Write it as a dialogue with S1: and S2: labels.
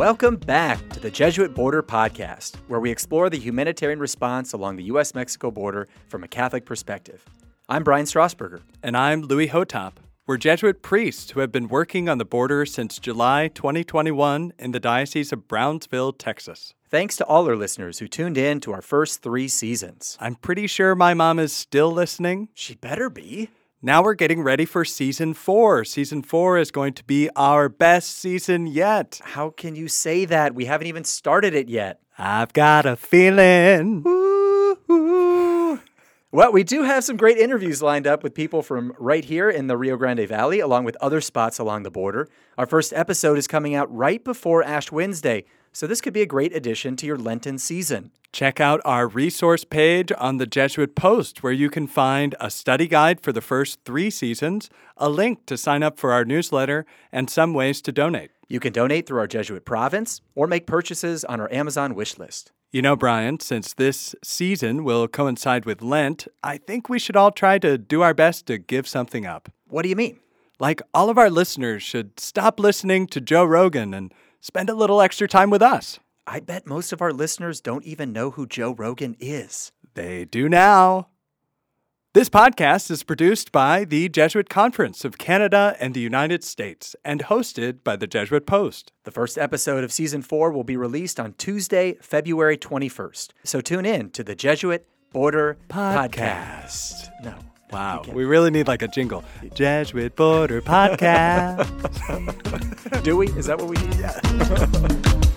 S1: Welcome back to the Jesuit Border Podcast, where we explore the humanitarian response along the U.S. Mexico border from a Catholic perspective. I'm Brian Strassburger.
S2: And I'm Louis Hotop. We're Jesuit priests who have been working on the border since July 2021 in the Diocese of Brownsville, Texas.
S1: Thanks to all our listeners who tuned in to our first three seasons.
S2: I'm pretty sure my mom is still listening.
S1: She better be.
S2: Now we're getting ready for season four. Season four is going to be our best season yet.
S1: How can you say that? We haven't even started it yet.
S2: I've got a feeling.
S1: Well, we do have some great interviews lined up with people from right here in the Rio Grande Valley, along with other spots along the border. Our first episode is coming out right before Ash Wednesday, so this could be a great addition to your Lenten season.
S2: Check out our resource page on the Jesuit Post, where you can find a study guide for the first three seasons, a link to sign up for our newsletter, and some ways to donate.
S1: You can donate through our Jesuit province or make purchases on our Amazon wish list.
S2: You know, Brian, since this season will coincide with Lent, I think we should all try to do our best to give something up.
S1: What do you mean?
S2: Like, all of our listeners should stop listening to Joe Rogan and spend a little extra time with us.
S1: I bet most of our listeners don't even know who Joe Rogan is.
S2: They do now. This podcast is produced by the Jesuit Conference of Canada and the United States and hosted by the Jesuit Post.
S1: The first episode of season four will be released on Tuesday, February 21st. So tune in to the Jesuit Border Podcast.
S2: Podcast.
S1: No.
S2: Wow, we really need like a jingle. Jesuit Border Podcast.
S1: Do we? Is that what we need? Yeah.